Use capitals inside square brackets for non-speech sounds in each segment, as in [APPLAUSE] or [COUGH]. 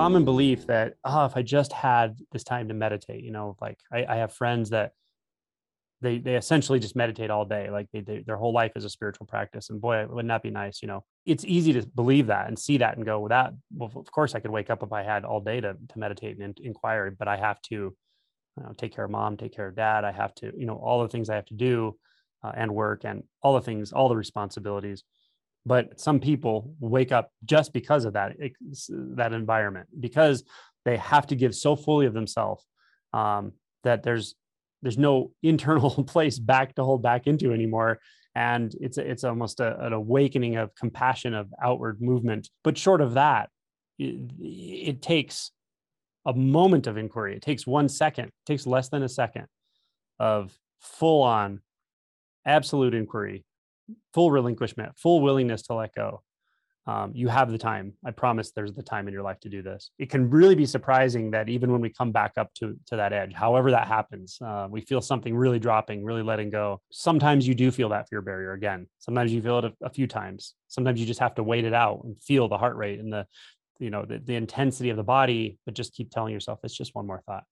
common belief that oh if i just had this time to meditate you know like i, I have friends that they they essentially just meditate all day like they, they, their whole life is a spiritual practice and boy wouldn't that be nice you know? It's easy to believe that and see that and go well that well of course i could wake up if i had all day to, to meditate and inquire but i have to you know, take care of mom take care of dad i have to you know all the things i have to do uh, and work and all the things all the responsibilities but some people wake up just because of that that environment because they have to give so fully of themselves um, that there's there's no [LAUGHS] internal place back to hold back into anymore. And it's it's almost a, an awakening of compassion of outward movement. But short of that it, it takes a moment of inquiry. It takes one second it takes less than a second of full on absolute inquiry full relinquishment, full willingness to let go. Um, you have the time. I promise there's the time in your life to do this. It can really be surprising that even when we come back up to, to that edge, however that happens, uh, we feel something really dropping, really letting go. Sometimes you do feel that fear barrier again. Sometimes you feel it a, a few times. Sometimes you just have to wait it out and feel the heart rate and the, you know, the, the intensity of the body, but just keep telling yourself it's just one more thought.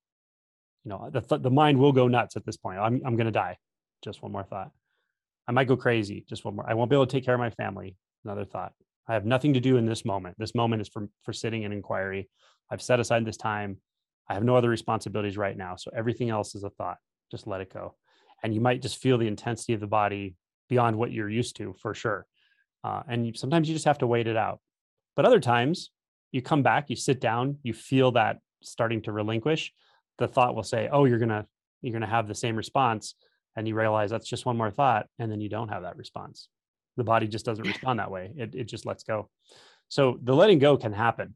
You know, the, the mind will go nuts at this point. I'm, I'm going to die. Just one more thought. I might go crazy. Just one more. I won't be able to take care of my family. Another thought. I have nothing to do in this moment. This moment is for, for sitting in inquiry. I've set aside this time. I have no other responsibilities right now. So everything else is a thought. Just let it go. And you might just feel the intensity of the body beyond what you're used to for sure. Uh, and you, sometimes you just have to wait it out. But other times you come back, you sit down, you feel that starting to relinquish. The thought will say, "Oh, you're gonna you're gonna have the same response." And you realize that's just one more thought and then you don't have that response. The body just doesn't [LAUGHS] respond that way. It, it just lets go. So the letting go can happen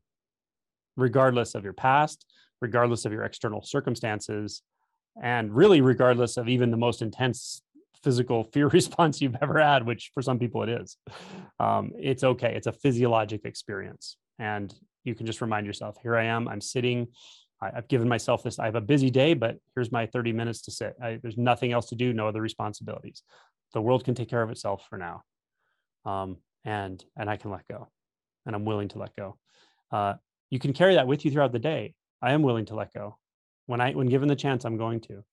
regardless of your past regardless of your external circumstances and really regardless of even the most intense physical [LAUGHS] fear response you've ever had which for some people it is. Um, it's okay. It's a physiologic experience. And you can just remind yourself here i am. I'm sitting I, have given myself this. I have a busy day, but here's my 30 minutes to sit. I, there's nothing else to do, no other responsibilities. The world can take care of itself for now, um, and and I can let go, and I'm willing to let go. Uh, you can carry that with you throughout the day. I am willing to let go when I when given the chance. I'm going to.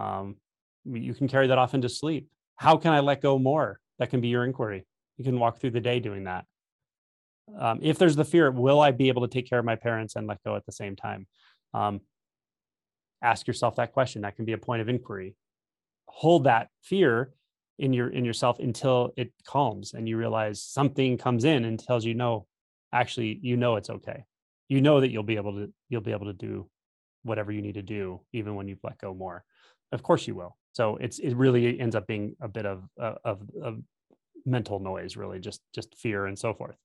Um, you can carry that off into sleep. How can I let go more? That can be your inquiry. You can walk through the day doing that. Um, if there's the fear, will I be able to take care of my parents and let go at the same time? um, ask yourself that question. That can be a point of inquiry. Hold that fear in your in yourself until it calms and you realize something comes in and tells you no actually you know it's okay. You know that you'll be able to you'll be able to do whatever you need to do even when you've let go more. Of course you will. So it's it really ends up being a bit of uh, of, of mental noise really just just fear and so forth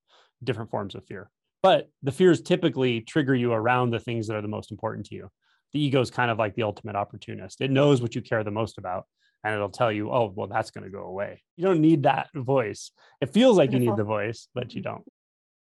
different forms of fear. But the fears typically trigger you around the things that are the most important to you. The ego is kind of like the ultimate opportunist. It knows what you care the most about and it'll tell you oh well that's going to go away. You don't need that voice. It feels like Beautiful. you need the voice but you don't